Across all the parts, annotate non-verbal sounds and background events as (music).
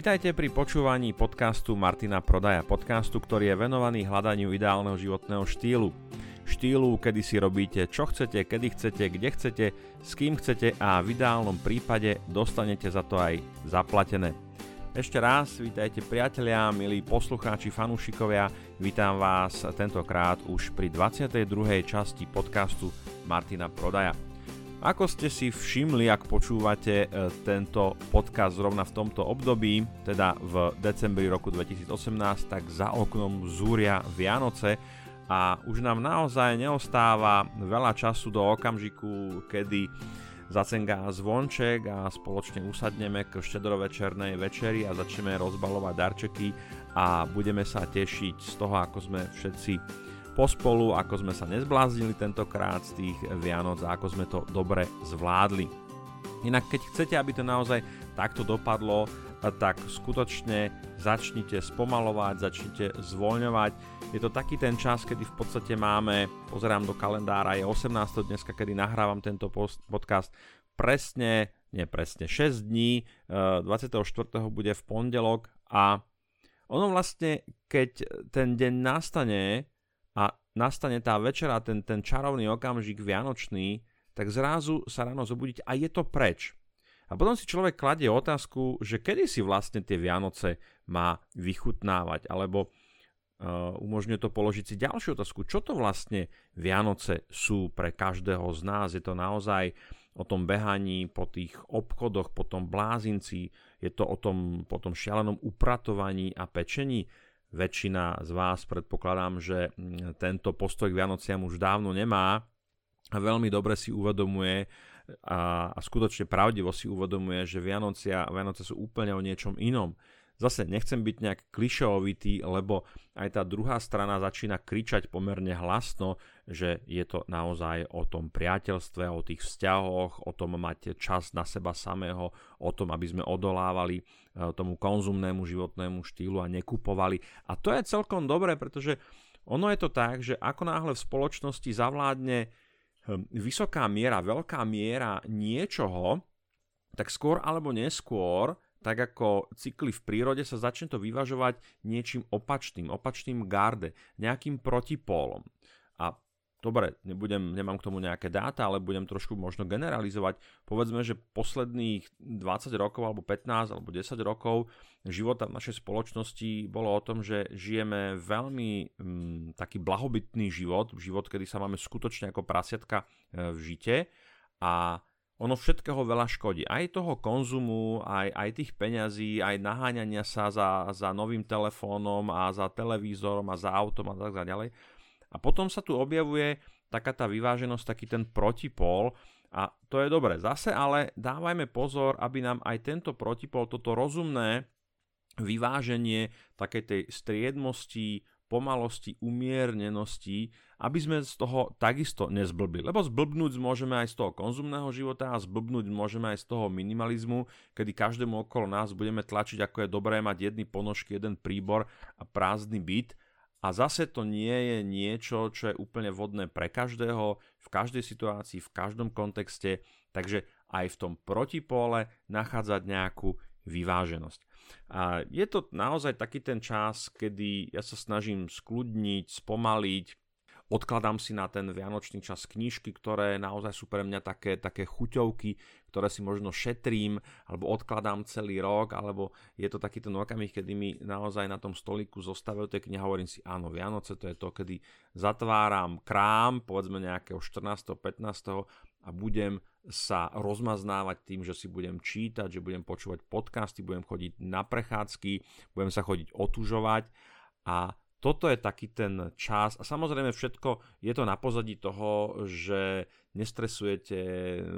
Vitajte pri počúvaní podcastu Martina Prodaja, podcastu, ktorý je venovaný hľadaniu ideálneho životného štýlu. Štýlu, kedy si robíte čo chcete, kedy chcete, kde chcete, s kým chcete a v ideálnom prípade dostanete za to aj zaplatené. Ešte raz, vítajte priatelia, milí poslucháči, fanúšikovia, vítam vás tentokrát už pri 22. časti podcastu Martina Prodaja. Ako ste si všimli, ak počúvate e, tento podcast zrovna v tomto období, teda v decembri roku 2018, tak za oknom zúria Vianoce a už nám naozaj neostáva veľa času do okamžiku, kedy zacengá zvonček a spoločne usadneme k štedrovečernej večeri a začneme rozbalovať darčeky a budeme sa tešiť z toho, ako sme všetci pospolu, ako sme sa nezbláznili tentokrát z tých Vianoc a ako sme to dobre zvládli. Inak keď chcete, aby to naozaj takto dopadlo, tak skutočne začnite spomalovať, začnite zvoľňovať. Je to taký ten čas, kedy v podstate máme, pozerám do kalendára, je 18. dneska, kedy nahrávam tento podcast, presne, nie presne, 6 dní, 24. Eh, bude v pondelok a ono vlastne, keď ten deň nastane, nastane tá večera, ten, ten čarovný okamžik vianočný, tak zrazu sa ráno zobudiť a je to preč. A potom si človek kladie otázku, že kedy si vlastne tie Vianoce má vychutnávať, alebo uh, umožňuje to položiť si ďalšiu otázku, čo to vlastne Vianoce sú pre každého z nás. Je to naozaj o tom behaní po tých obchodoch, po tom blázinci, je to o tom, po tom šialenom upratovaní a pečení väčšina z vás predpokladám, že mm, tento postoj k Vianociam už dávno nemá a veľmi dobre si uvedomuje a, a skutočne pravdivo si uvedomuje, že Vianocia, Vianoce sú úplne o niečom inom. Zase nechcem byť nejak klišovitý, lebo aj tá druhá strana začína kričať pomerne hlasno, že je to naozaj o tom priateľstve, o tých vzťahoch, o tom mať čas na seba samého, o tom, aby sme odolávali e, tomu konzumnému životnému štýlu a nekupovali. A to je celkom dobré, pretože ono je to tak, že ako náhle v spoločnosti zavládne hm, vysoká miera, veľká miera niečoho, tak skôr alebo neskôr tak ako cykly v prírode sa začne to vyvažovať niečím opačným, opačným garde, nejakým protipólom. A dobre, nebudem, nemám k tomu nejaké dáta, ale budem trošku možno generalizovať. Povedzme, že posledných 20 rokov, alebo 15, alebo 10 rokov života v našej spoločnosti bolo o tom, že žijeme veľmi hm, taký blahobytný život, život, kedy sa máme skutočne ako prasiatka e, v žite a ono všetkého veľa škodí. Aj toho konzumu, aj, aj tých peňazí, aj naháňania sa za, za novým telefónom a za televízorom a za autom a tak ďalej. A potom sa tu objavuje taká tá vyváženosť, taký ten protipol a to je dobre. Zase ale dávajme pozor, aby nám aj tento protipol, toto rozumné vyváženie takej tej striedmosti, pomalosti, umiernenosti, aby sme z toho takisto nezblbli. Lebo zblbnúť môžeme aj z toho konzumného života a zblbnúť môžeme aj z toho minimalizmu, kedy každému okolo nás budeme tlačiť, ako je dobré mať jedny ponožky, jeden príbor a prázdny byt. A zase to nie je niečo, čo je úplne vodné pre každého, v každej situácii, v každom kontexte, takže aj v tom protipole nachádzať nejakú vyváženosť. A je to naozaj taký ten čas, kedy ja sa snažím skľudniť, spomaliť, odkladám si na ten vianočný čas knižky, ktoré naozaj sú pre mňa také, také chuťovky, ktoré si možno šetrím, alebo odkladám celý rok, alebo je to taký ten okamih, kedy mi naozaj na tom stoliku zostávajú tie knihy hovorím si, áno, Vianoce to je to, kedy zatváram krám, povedzme nejakého 14. 15. a budem sa rozmaznávať tým, že si budem čítať, že budem počúvať podcasty, budem chodiť na prechádzky, budem sa chodiť otužovať a toto je taký ten čas a samozrejme všetko je to na pozadí toho, že nestresujete,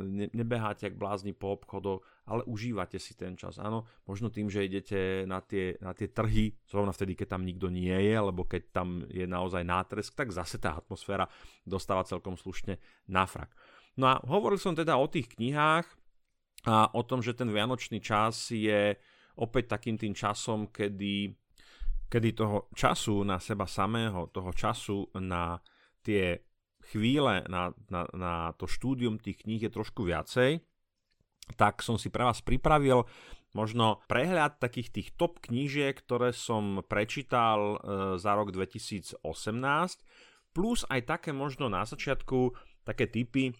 ne, nebeháte jak blázni po obchodoch, ale užívate si ten čas. Áno, možno tým, že idete na tie, na tie trhy, zrovna vtedy, keď tam nikto nie je, alebo keď tam je naozaj nátresk, tak zase tá atmosféra dostáva celkom slušne na frak. No a hovoril som teda o tých knihách a o tom, že ten vianočný čas je opäť takým tým časom, kedy, kedy toho času na seba samého, toho času na tie chvíle, na, na, na to štúdium tých kníh je trošku viacej, tak som si pre vás pripravil možno prehľad takých tých top knížiek, ktoré som prečítal e, za rok 2018, plus aj také možno na začiatku také typy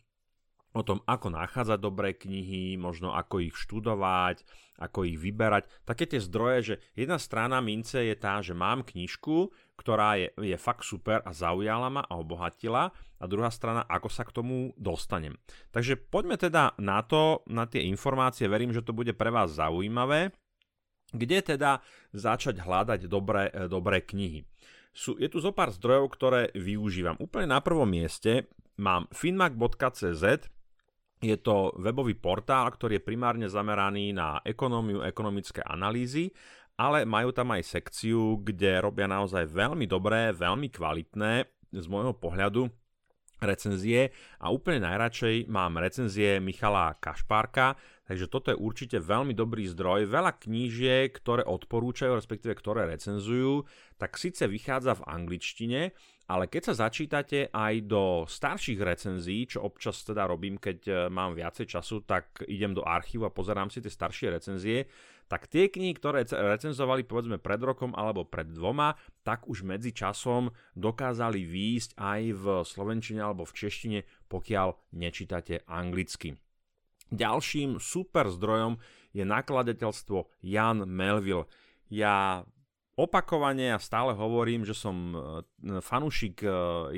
o tom, ako nachádzať dobré knihy, možno ako ich študovať, ako ich vyberať. Také tie zdroje, že jedna strana mince je tá, že mám knižku, ktorá je, je fakt super a zaujala ma a obohatila a druhá strana, ako sa k tomu dostanem. Takže poďme teda na to, na tie informácie, verím, že to bude pre vás zaujímavé. Kde teda začať hľadať dobré, dobré knihy? Sú, je tu zo pár zdrojov, ktoré využívam. Úplne na prvom mieste mám finmac.cz, je to webový portál, ktorý je primárne zameraný na ekonómiu, ekonomické analýzy, ale majú tam aj sekciu, kde robia naozaj veľmi dobré, veľmi kvalitné, z môjho pohľadu, recenzie a úplne najradšej mám recenzie Michala Kašpárka, takže toto je určite veľmi dobrý zdroj. Veľa knížiek, ktoré odporúčajú, respektíve ktoré recenzujú, tak síce vychádza v angličtine, ale keď sa začítate aj do starších recenzií, čo občas teda robím, keď e, mám viacej času, tak idem do archívu a pozerám si tie staršie recenzie, tak tie knihy, ktoré recenzovali povedzme pred rokom alebo pred dvoma, tak už medzi časom dokázali výjsť aj v slovenčine alebo v češtine, pokiaľ nečítate anglicky. Ďalším super zdrojom je nakladateľstvo Jan Melville. Ja opakovane a stále hovorím, že som e, fanúšik e,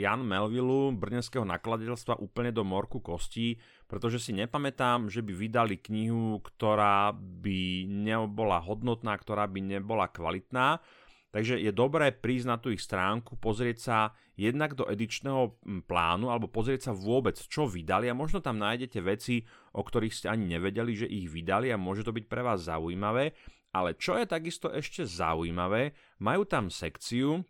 Jan Melvillu, brnenského nakladateľstva úplne do morku kostí, pretože si nepamätám, že by vydali knihu, ktorá by nebola hodnotná, ktorá by nebola kvalitná. Takže je dobré prísť na tú ich stránku, pozrieť sa jednak do edičného plánu alebo pozrieť sa vôbec, čo vydali a možno tam nájdete veci, o ktorých ste ani nevedeli, že ich vydali a môže to byť pre vás zaujímavé. Ale čo je takisto ešte zaujímavé, majú tam sekciu,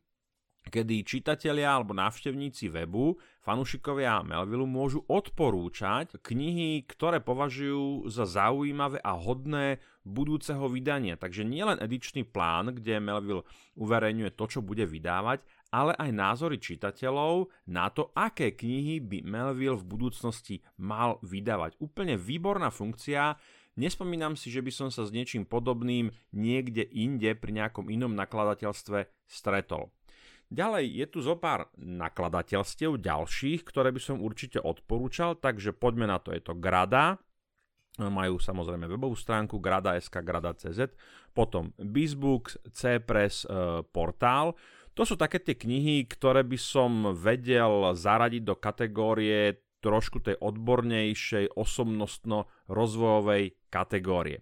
kedy čitatelia alebo návštevníci webu, fanúšikovia Melvillu môžu odporúčať knihy, ktoré považujú za zaujímavé a hodné budúceho vydania. Takže nielen edičný plán, kde Melville uverejňuje to, čo bude vydávať, ale aj názory čitateľov na to, aké knihy by Melville v budúcnosti mal vydávať. Úplne výborná funkcia, Nespomínam si, že by som sa s niečím podobným niekde inde pri nejakom inom nakladateľstve stretol. Ďalej je tu zo pár nakladateľstiev ďalších, ktoré by som určite odporúčal, takže poďme na to. Je to Grada, majú samozrejme webovú stránku grada.sk, grada.cz, potom Bizbooks, Cpress, e, portál. To sú také tie knihy, ktoré by som vedel zaradiť do kategórie trošku tej odbornejšej osobnostno-rozvojovej kategórie.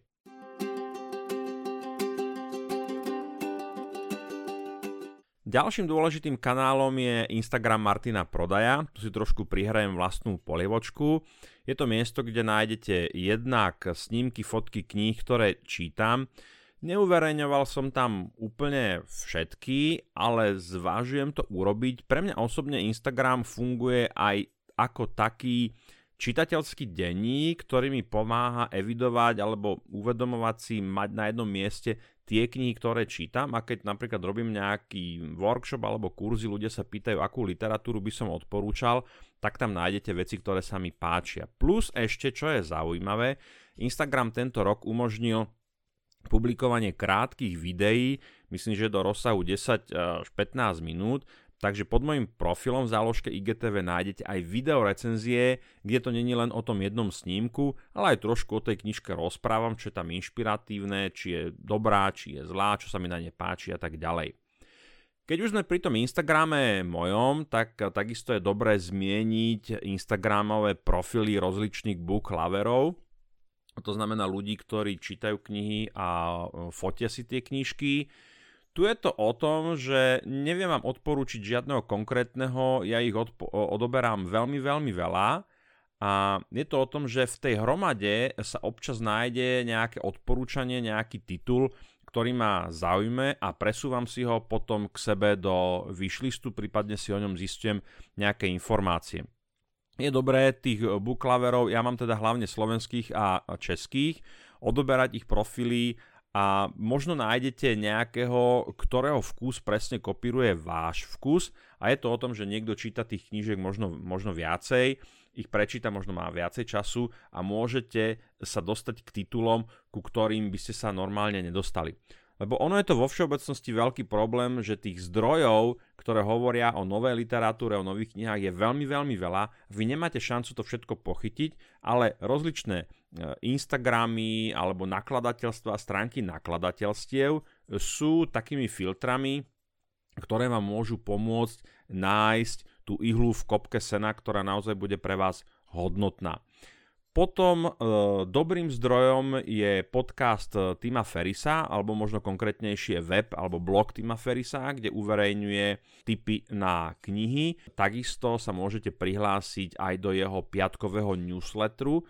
Ďalším dôležitým kanálom je Instagram Martina Prodaja. Tu si trošku prihrajem vlastnú polievočku. Je to miesto, kde nájdete jednak snímky, fotky kníh, ktoré čítam. Neuverejňoval som tam úplne všetky, ale zvážujem to urobiť. Pre mňa osobne Instagram funguje aj ako taký čitateľský denník, ktorý mi pomáha evidovať alebo uvedomovať si mať na jednom mieste tie knihy, ktoré čítam a keď napríklad robím nejaký workshop alebo kurzy, ľudia sa pýtajú, akú literatúru by som odporúčal, tak tam nájdete veci, ktoré sa mi páčia. Plus ešte, čo je zaujímavé, Instagram tento rok umožnil publikovanie krátkých videí, myslím, že do rozsahu 10 až 15 minút, Takže pod môjim profilom v záložke IGTV nájdete aj video recenzie, kde to není len o tom jednom snímku, ale aj trošku o tej knižke rozprávam, čo je tam inšpiratívne, či je dobrá, či je zlá, čo sa mi na ne páči a tak ďalej. Keď už sme pri tom Instagrame mojom, tak takisto je dobré zmieniť Instagramové profily rozličných book loverov, to znamená ľudí, ktorí čítajú knihy a fotia si tie knižky, tu je to o tom, že neviem vám odporúčiť žiadneho konkrétneho, ja ich odpo- odoberám veľmi, veľmi veľa a je to o tom, že v tej hromade sa občas nájde nejaké odporúčanie, nejaký titul, ktorý ma zaujme a presúvam si ho potom k sebe do wishlistu, prípadne si o ňom zistujem nejaké informácie. Je dobré tých booklaverov, ja mám teda hlavne slovenských a českých, odoberať ich profily a možno nájdete nejakého, ktorého vkus presne kopíruje váš vkus a je to o tom, že niekto číta tých knížiek možno, možno viacej, ich prečíta, možno má viacej času a môžete sa dostať k titulom, ku ktorým by ste sa normálne nedostali. Lebo ono je to vo všeobecnosti veľký problém, že tých zdrojov, ktoré hovoria o novej literatúre, o nových knihách je veľmi, veľmi veľa. Vy nemáte šancu to všetko pochytiť, ale rozličné Instagramy alebo nakladateľstva, stránky nakladateľstiev sú takými filtrami, ktoré vám môžu pomôcť nájsť tú ihlu v kopke sena, ktorá naozaj bude pre vás hodnotná. Potom e, dobrým zdrojom je podcast e, Tima Ferisa, alebo možno konkrétnejšie web alebo blog Tima Ferisa, kde uverejňuje tipy na knihy. Takisto sa môžete prihlásiť aj do jeho piatkového newsletteru,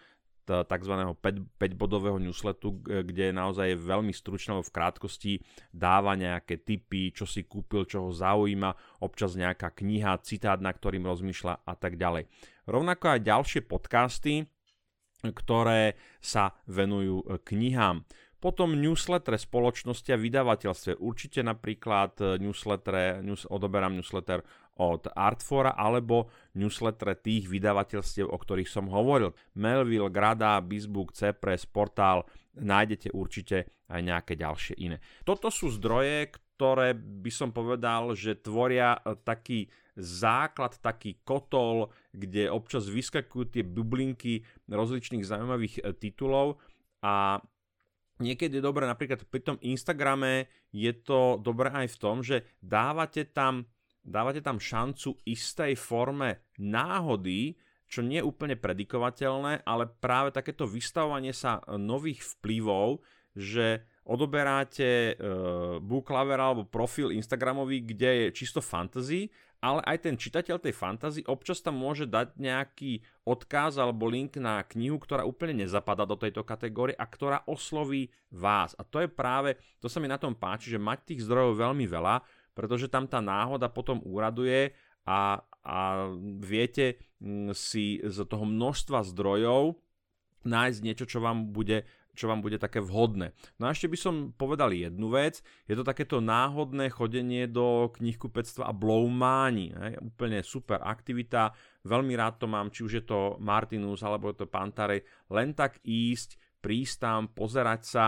tzv. 5-bodového newsletu, kde naozaj je veľmi stručné v krátkosti dáva nejaké tipy, čo si kúpil, čo ho zaujíma, občas nejaká kniha, citát, na ktorým rozmýšľa a tak ďalej. Rovnako aj ďalšie podcasty, ktoré sa venujú e, knihám. Potom newsletter spoločnosti a vydavateľstve. Určite napríklad e, newsletter, news, odoberám newsletter od Artfora alebo newsletter tých vydavateľstiev, o ktorých som hovoril. Melville, Grada, Bizbook, Cepres, Portál, nájdete určite aj nejaké ďalšie iné. Toto sú zdroje, ktoré by som povedal, že tvoria e, taký základ, taký kotol, kde občas vyskakujú tie bublinky rozličných zaujímavých e, titulov a niekedy je dobré, napríklad pri tom Instagrame je to dobré aj v tom, že dávate tam dávate tam šancu istej forme náhody, čo nie je úplne predikovateľné, ale práve takéto vystavovanie sa nových vplyvov, že odoberáte e, booklover alebo profil Instagramový, kde je čisto fantasy, ale aj ten čitateľ tej fantasy občas tam môže dať nejaký odkaz alebo link na knihu, ktorá úplne nezapadá do tejto kategórie a ktorá osloví vás. A to je práve, to sa mi na tom páči, že mať tých zdrojov veľmi veľa, pretože tam tá náhoda potom úraduje a, a viete mm, si z toho množstva zdrojov nájsť niečo, čo vám bude čo vám bude také vhodné. No a ešte by som povedal jednu vec, je to takéto náhodné chodenie do knihkupectva a blowmáni. Úplne super aktivita, veľmi rád to mám, či už je to Martinus alebo je to Pantare, len tak ísť, prísť tam, pozerať sa,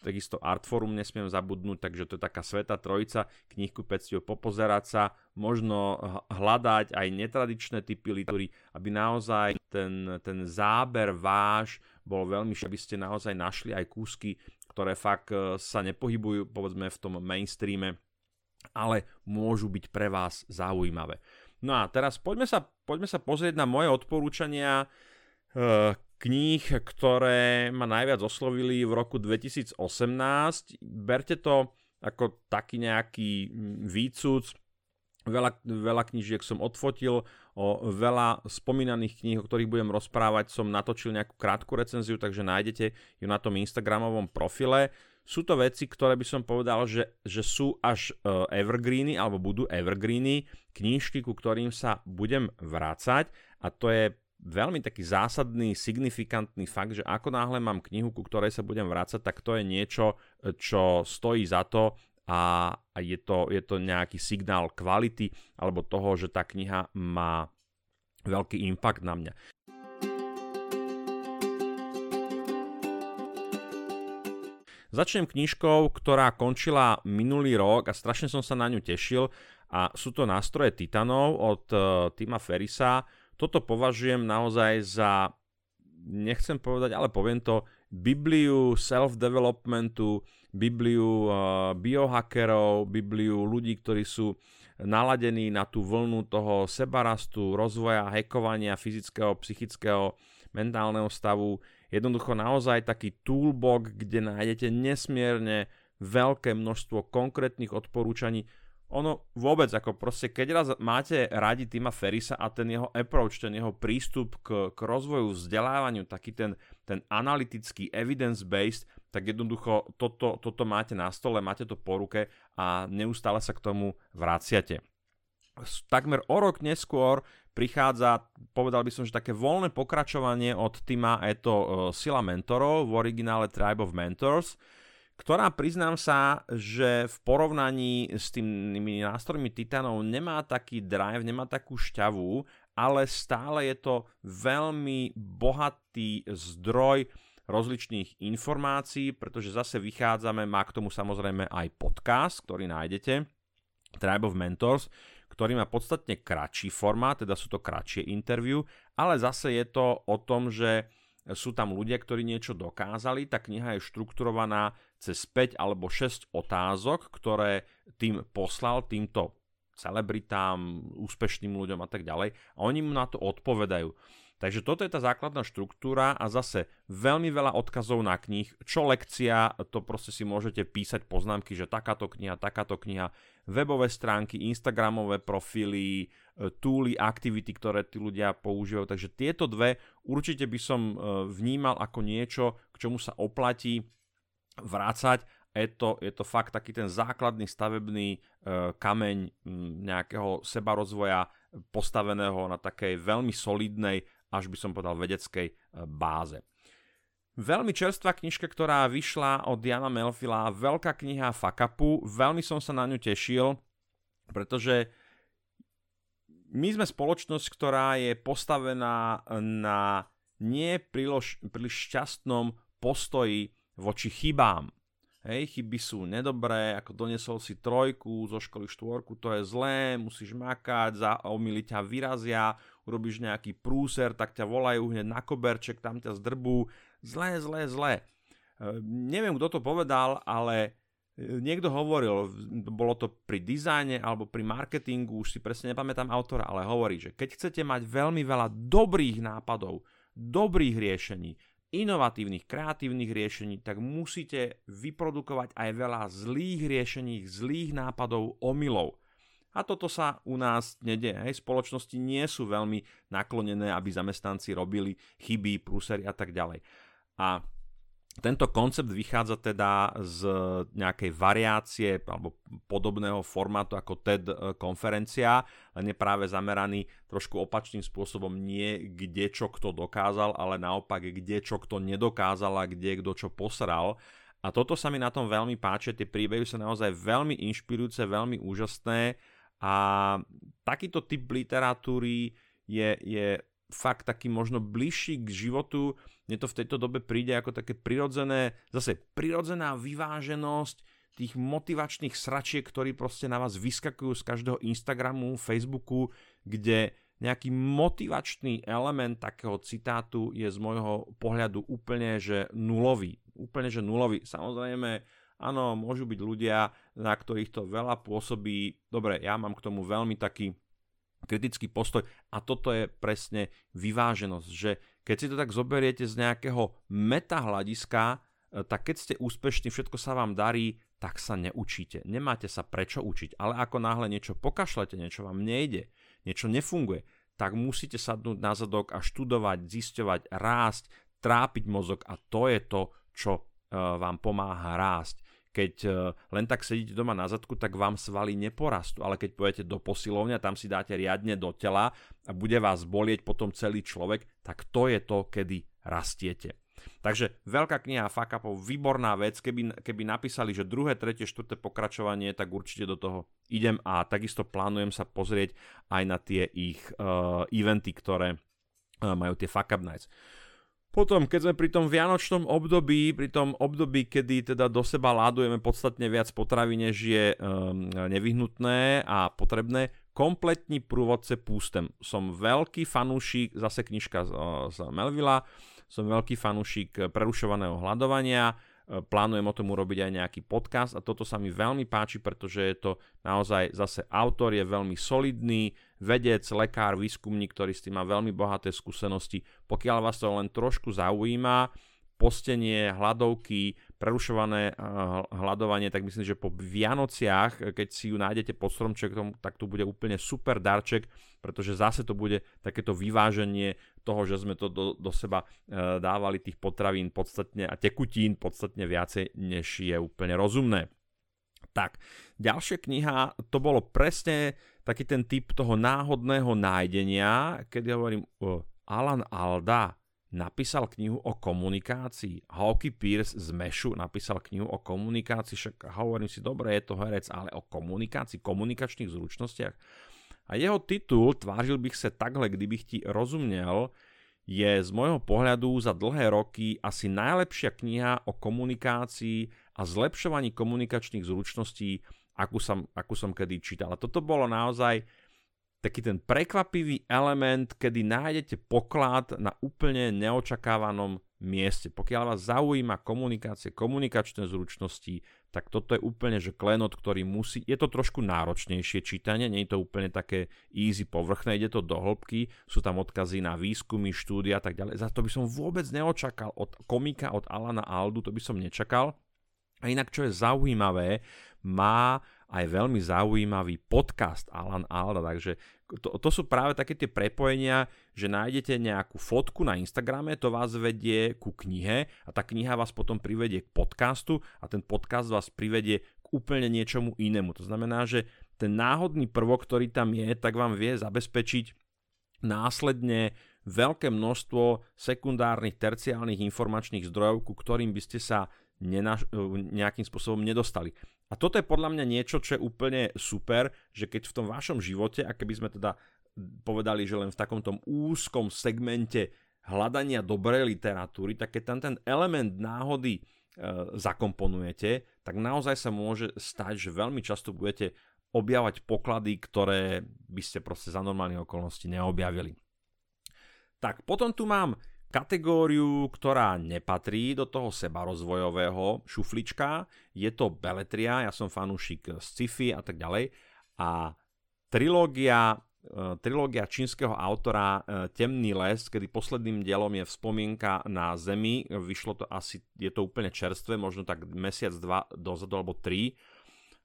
Takisto Artforum nesmiem zabudnúť, takže to je taká sveta trojica, knihkupectiev popozerať sa, možno hľadať aj netradičné typy literatúry, aby naozaj ten, ten záber váš bol veľmi, aby ste naozaj našli aj kúsky, ktoré fakt e, sa nepohybujú povedzme v tom mainstreame, ale môžu byť pre vás zaujímavé. No a teraz poďme sa, poďme sa pozrieť na moje odporúčania kníh, ktoré ma najviac oslovili v roku 2018. Berte to ako taký nejaký výcud. Veľa, veľa knížiek som odfotil, o veľa spomínaných kníh, o ktorých budem rozprávať, som natočil nejakú krátku recenziu, takže nájdete ju na tom Instagramovom profile. Sú to veci, ktoré by som povedal, že, že sú až uh, evergreeny, alebo budú evergreeny, knížky, ku ktorým sa budem vrácať a to je veľmi taký zásadný, signifikantný fakt, že ako náhle mám knihu, ku ktorej sa budem vrácať, tak to je niečo, čo stojí za to a je to, je to nejaký signál kvality alebo toho, že tá kniha má veľký impact na mňa. Začnem knižkou, ktorá končila minulý rok a strašne som sa na ňu tešil a sú to nástroje Titanov od uh, Tima Ferisa toto považujem naozaj za, nechcem povedať, ale poviem to, Bibliu self-developmentu, Bibliu uh, biohackerov, Bibliu ľudí, ktorí sú naladení na tú vlnu toho sebarastu, rozvoja, hekovania fyzického, psychického, mentálneho stavu. Jednoducho naozaj taký toolbox, kde nájdete nesmierne veľké množstvo konkrétnych odporúčaní, ono vôbec, ako proste, keď raz máte radi Tima Ferisa a ten jeho approach, ten jeho prístup k, k rozvoju, vzdelávaniu, taký ten, ten analytický, evidence-based, tak jednoducho toto, toto máte na stole, máte to po ruke a neustále sa k tomu vraciate. Takmer o rok neskôr prichádza, povedal by som, že také voľné pokračovanie od Tima, je to uh, Sila mentorov, v originále Tribe of Mentors, ktorá priznám sa, že v porovnaní s tými nástrojmi Titanov nemá taký drive, nemá takú šťavu, ale stále je to veľmi bohatý zdroj rozličných informácií, pretože zase vychádzame, má k tomu samozrejme aj podcast, ktorý nájdete, Tribe of Mentors, ktorý má podstatne kratší formát, teda sú to kratšie interview, ale zase je to o tom, že sú tam ľudia, ktorí niečo dokázali, tá kniha je štrukturovaná cez 5 alebo 6 otázok, ktoré tým poslal týmto celebritám, úspešným ľuďom a tak ďalej a oni mu na to odpovedajú. Takže toto je tá základná štruktúra a zase veľmi veľa odkazov na knih, čo lekcia, to proste si môžete písať poznámky, že takáto kniha, takáto kniha, webové stránky, instagramové profily, e, túly, aktivity, ktoré tí ľudia používajú. Takže tieto dve určite by som e, vnímal ako niečo, k čomu sa oplatí vrácať. Je to, je to fakt taký ten základný stavebný e, kameň nejakého sebarozvoja postaveného na takej veľmi solidnej, až by som povedal vedeckej e, báze. Veľmi čerstvá knižka, ktorá vyšla od Jana Melfila, veľká kniha Fakapu, veľmi som sa na ňu tešil, pretože my sme spoločnosť, ktorá je postavená na nie príliš šťastnom postoji voči chybám. Hej, chyby sú nedobré, ako donesol si trojku, zo školy štvorku, to je zlé, musíš makať, za omily ťa vyrazia, urobíš nejaký prúser, tak ťa volajú hneď na koberček, tam ťa zdrbú. Zlé, zlé, zlé. E, neviem, kto to povedal, ale e, niekto hovoril, bolo to pri dizajne alebo pri marketingu, už si presne nepamätám autora, ale hovorí, že keď chcete mať veľmi veľa dobrých nápadov, dobrých riešení, inovatívnych, kreatívnych riešení, tak musíte vyprodukovať aj veľa zlých riešení, zlých nápadov, omylov. A toto sa u nás nedie. Hej. Spoločnosti nie sú veľmi naklonené, aby zamestnanci robili chyby, prúsery a tak ďalej. A tento koncept vychádza teda z nejakej variácie alebo podobného formátu ako TED e, konferencia, len je práve zameraný trošku opačným spôsobom nie kde čo kto dokázal, ale naopak kde čo kto nedokázal a kde kto čo posral. A toto sa mi na tom veľmi páči, tie príbehy sú naozaj veľmi inšpirujúce, veľmi úžasné a takýto typ literatúry je, je fakt taký možno bližší k životu. Mne to v tejto dobe príde ako také prirodzené, zase prirodzená vyváženosť tých motivačných sračiek, ktorí proste na vás vyskakujú z každého Instagramu, Facebooku, kde nejaký motivačný element takého citátu je z môjho pohľadu úplne, že nulový. Úplne, že nulový. Samozrejme, áno, môžu byť ľudia, na ktorých to veľa pôsobí. Dobre, ja mám k tomu veľmi taký kritický postoj. A toto je presne vyváženosť, že keď si to tak zoberiete z nejakého metahľadiska, e, tak keď ste úspešní, všetko sa vám darí, tak sa neučíte. Nemáte sa prečo učiť, ale ako náhle niečo pokašlete, niečo vám nejde, niečo nefunguje, tak musíte sadnúť na zadok a študovať, zisťovať, rásť, trápiť mozog. A to je to, čo e, vám pomáha rásť keď e, len tak sedíte doma na zadku, tak vám svaly neporastú, ale keď pôjdete do posilovňa, tam si dáte riadne do tela a bude vás bolieť potom celý človek, tak to je to, kedy rastiete. Takže veľká kniha Fakapov, výborná vec, keby, keby napísali, že druhé, tretie, štvrté pokračovanie, tak určite do toho idem a takisto plánujem sa pozrieť aj na tie ich uh, eventy, ktoré uh, majú tie Fuck Up Nights. Potom, keď sme pri tom vianočnom období, pri tom období, kedy teda do seba ládujeme podstatne viac potravy, než je um, nevyhnutné a potrebné, kompletní prúvodce pústem. Som veľký fanúšik, zase knižka z, z Melvilla, som veľký fanúšik prerušovaného hľadovania, plánujem o tom urobiť aj nejaký podcast a toto sa mi veľmi páči, pretože je to naozaj zase autor je veľmi solidný, vedec, lekár, výskumník, ktorý s tým má veľmi bohaté skúsenosti. Pokiaľ vás to len trošku zaujíma, postenie, hladovky, prerušované eh, hľadovanie, tak myslím, že po Vianociach, keď si ju nájdete pod stromčekom, tak to bude úplne super darček, pretože zase to bude takéto vyváženie toho, že sme to do, do seba e, dávali tých potravín podstatne a tekutín podstatne viacej, než je úplne rozumné. Tak, ďalšia kniha, to bolo presne taký ten typ toho náhodného nájdenia, keď hovorím, Alan Alda, napísal knihu o komunikácii. Hawky Pierce z Mešu napísal knihu o komunikácii, však hovorím si, dobre, je to herec, ale o komunikácii, komunikačných zručnostiach. A jeho titul Tvážil bych se takhle, kdybych ti rozuměl, je z môjho pohľadu za dlhé roky asi najlepšia kniha o komunikácii a zlepšovaní komunikačných zručností, akú som, akú som kedy čítal. A toto bolo naozaj taký ten prekvapivý element, kedy nájdete poklad na úplne neočakávanom mieste. Pokiaľ vás zaujíma komunikácie, komunikačné zručnosti, tak toto je úplne, že klenot, ktorý musí, je to trošku náročnejšie čítanie, nie je to úplne také easy povrchné, ide to do hĺbky, sú tam odkazy na výskumy, štúdia a tak ďalej. Za to by som vôbec neočakal od komika, od Alana Aldu, to by som nečakal. A inak, čo je zaujímavé, má aj veľmi zaujímavý podcast Alan Alda, takže to, to sú práve také tie prepojenia, že nájdete nejakú fotku na Instagrame, to vás vedie ku knihe a tá kniha vás potom privedie k podcastu a ten podcast vás privedie k úplne niečomu inému. To znamená, že ten náhodný prvok, ktorý tam je, tak vám vie zabezpečiť následne veľké množstvo sekundárnych, terciálnych informačných zdrojov, ku ktorým by ste sa nenaš- nejakým spôsobom nedostali. A toto je podľa mňa niečo, čo je úplne super, že keď v tom vašom živote, a keby sme teda povedali, že len v takomto úzkom segmente hľadania dobrej literatúry, tak keď tam ten element náhody e, zakomponujete, tak naozaj sa môže stať, že veľmi často budete objavať poklady, ktoré by ste proste za normálnych okolností neobjavili. Tak, potom tu mám kategóriu, ktorá nepatrí do toho sebarozvojového šuflička. Je to beletria, ja som fanúšik sci-fi a tak ďalej. A trilógia, e, trilógia čínskeho autora e, Temný les, kedy posledným dielom je Vzpomienka na Zemi. Vyšlo to asi, je to úplne čerstvé, možno tak mesiac, dva dozadu alebo tri.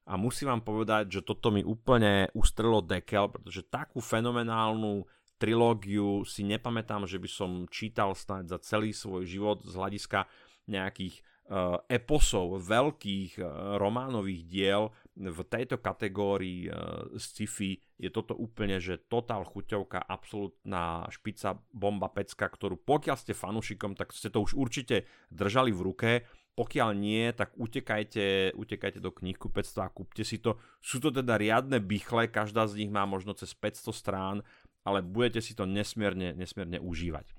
A musím vám povedať, že toto mi úplne ustrelo dekel, pretože takú fenomenálnu trilógiu si nepamätám, že by som čítal snáď za celý svoj život z hľadiska nejakých uh, eposov, veľkých uh, románových diel v tejto kategórii uh, sci-fi. Je toto úplne, že totál chuťovka, absolútna špica, bomba, pecka, ktorú pokiaľ ste fanúšikom, tak ste to už určite držali v ruke, pokiaľ nie, tak utekajte, utekajte do knihkupectva a kúpte si to. Sú to teda riadne bychle, každá z nich má možno cez 500 strán ale budete si to nesmierne, nesmierne užívať.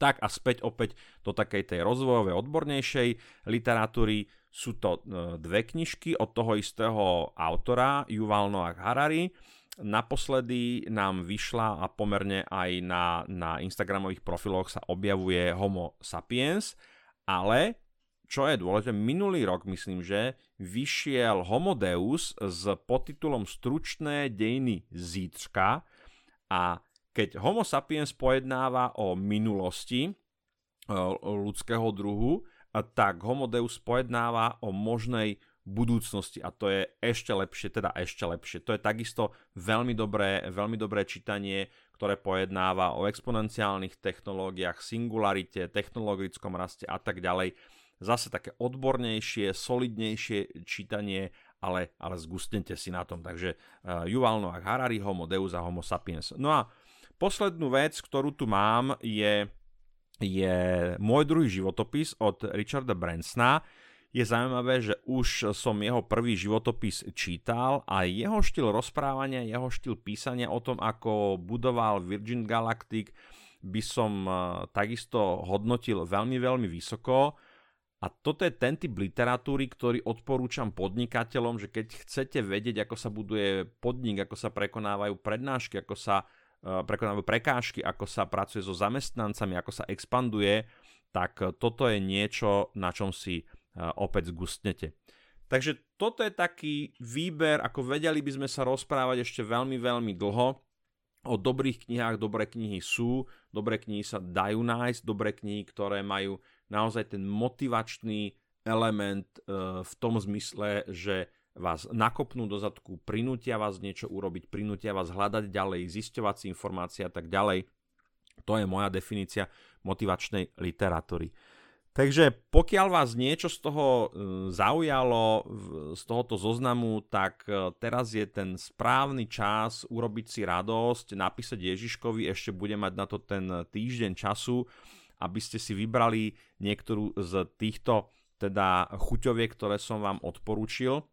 Tak a späť opäť do takej tej rozvojovej odbornejšej literatúry sú to e, dve knižky od toho istého autora Yuval Noah Harari. Naposledy nám vyšla a pomerne aj na, na Instagramových profiloch sa objavuje Homo sapiens, ale čo je dôležité, minulý rok myslím, že vyšiel Homo Deus s podtitulom Stručné dejiny zítřka, a keď Homo sapiens pojednáva o minulosti ľudského druhu, tak Homo Deus pojednáva o možnej budúcnosti a to je ešte lepšie, teda ešte lepšie. To je takisto veľmi dobré, veľmi dobré čítanie, ktoré pojednáva o exponenciálnych technológiách, singularite, technologickom raste a tak ďalej. Zase také odbornejšie, solidnejšie čítanie ale, ale zgustnete si na tom. Takže uh, Yuval Noah Harari, Homo Deus a Homo Sapiens. No a poslednú vec, ktorú tu mám, je, je môj druhý životopis od Richarda Bransona. Je zaujímavé, že už som jeho prvý životopis čítal a jeho štýl rozprávania, jeho štýl písania o tom, ako budoval Virgin Galactic, by som uh, takisto hodnotil veľmi, veľmi vysoko. A toto je ten typ literatúry, ktorý odporúčam podnikateľom, že keď chcete vedieť, ako sa buduje podnik, ako sa prekonávajú prednášky, ako sa uh, prekonávajú prekážky, ako sa pracuje so zamestnancami, ako sa expanduje, tak toto je niečo, na čom si uh, opäť zgustnete. Takže toto je taký výber, ako vedeli by sme sa rozprávať ešte veľmi, veľmi dlho. O dobrých knihách dobré knihy sú, dobré knihy sa dajú nájsť, dobré knihy, ktoré majú naozaj ten motivačný element e, v tom zmysle, že vás nakopnú do zadku, prinútia vás niečo urobiť, prinútia vás hľadať ďalej, zisťovať si informácie a tak ďalej. To je moja definícia motivačnej literatúry. Takže pokiaľ vás niečo z toho e, zaujalo, z tohoto zoznamu, tak e, teraz je ten správny čas urobiť si radosť, napísať Ježiškovi, ešte bude mať na to ten týždeň času aby ste si vybrali niektorú z týchto teda chuťoviek, ktoré som vám odporúčil.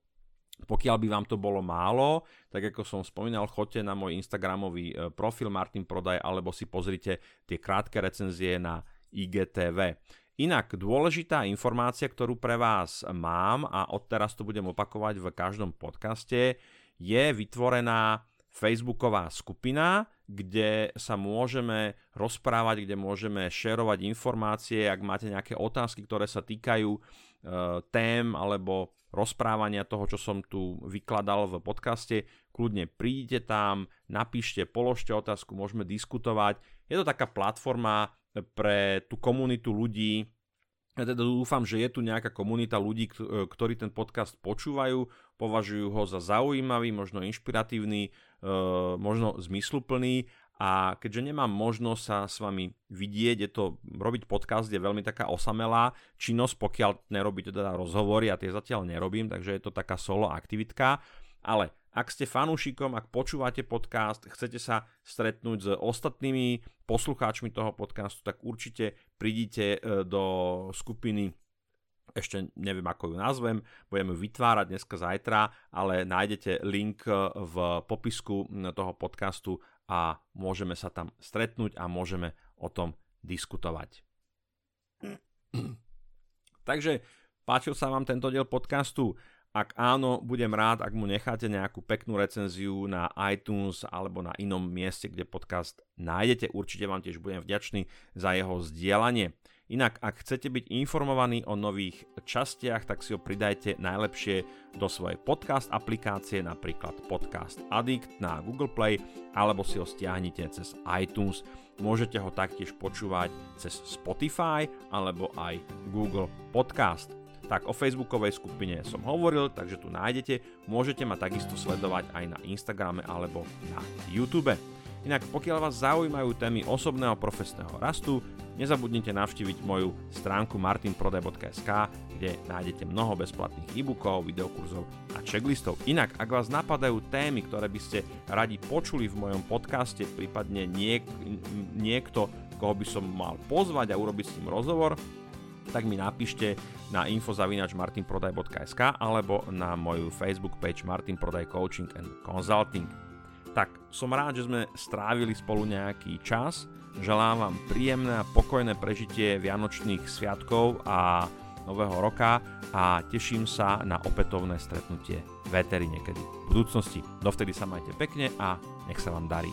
Pokiaľ by vám to bolo málo, tak ako som spomínal, choďte na môj Instagramový e, profil Martin Prodaj alebo si pozrite tie krátke recenzie na IGTV. Inak dôležitá informácia, ktorú pre vás mám a odteraz to budem opakovať v každom podcaste, je vytvorená Facebooková skupina, kde sa môžeme rozprávať, kde môžeme šerovať informácie, ak máte nejaké otázky, ktoré sa týkajú e, tém alebo rozprávania toho, čo som tu vykladal v podcaste. Kľudne príďte tam, napíšte, položte otázku, môžeme diskutovať. Je to taká platforma pre tú komunitu ľudí, ja teda dúfam, že je tu nejaká komunita ľudí, ktorí ten podcast počúvajú, považujú ho za zaujímavý, možno inšpiratívny, e, možno zmysluplný. A keďže nemám možnosť sa s vami vidieť, je to, robiť podcast je veľmi taká osamelá činnosť, pokiaľ nerobíte teda rozhovory a tie zatiaľ nerobím, takže je to taká solo aktivitka, ale ak ste fanúšikom, ak počúvate podcast, chcete sa stretnúť s ostatnými poslucháčmi toho podcastu, tak určite prídite e, do skupiny ešte neviem ako ju nazvem, budeme ju vytvárať dneska zajtra, ale nájdete link e, v popisku toho podcastu a môžeme sa tam stretnúť a môžeme o tom diskutovať. (clears throat) Takže páčil sa vám tento diel podcastu? Ak áno, budem rád, ak mu necháte nejakú peknú recenziu na iTunes alebo na inom mieste, kde podcast nájdete. Určite vám tiež budem vďačný za jeho zdieľanie. Inak, ak chcete byť informovaní o nových častiach, tak si ho pridajte najlepšie do svojej podcast aplikácie, napríklad Podcast Addict na Google Play, alebo si ho stiahnite cez iTunes. Môžete ho taktiež počúvať cez Spotify alebo aj Google Podcast tak o facebookovej skupine som hovoril, takže tu nájdete. Môžete ma takisto sledovať aj na Instagrame alebo na YouTube. Inak pokiaľ vás zaujímajú témy osobného profesného rastu, nezabudnite navštíviť moju stránku martinprodaj.sk, kde nájdete mnoho bezplatných e-bookov, videokurzov a checklistov. Inak, ak vás napadajú témy, ktoré by ste radi počuli v mojom podcaste, prípadne niek- niekto, koho by som mal pozvať a urobiť s ním rozhovor, tak mi napíšte na info.martinprodaj.sk alebo na moju Facebook page Martin Prodaj Coaching and Consulting. Tak som rád, že sme strávili spolu nejaký čas. Želám vám príjemné a pokojné prežitie Vianočných sviatkov a Nového roka a teším sa na opätovné stretnutie v niekedy v budúcnosti. Dovtedy sa majte pekne a nech sa vám darí.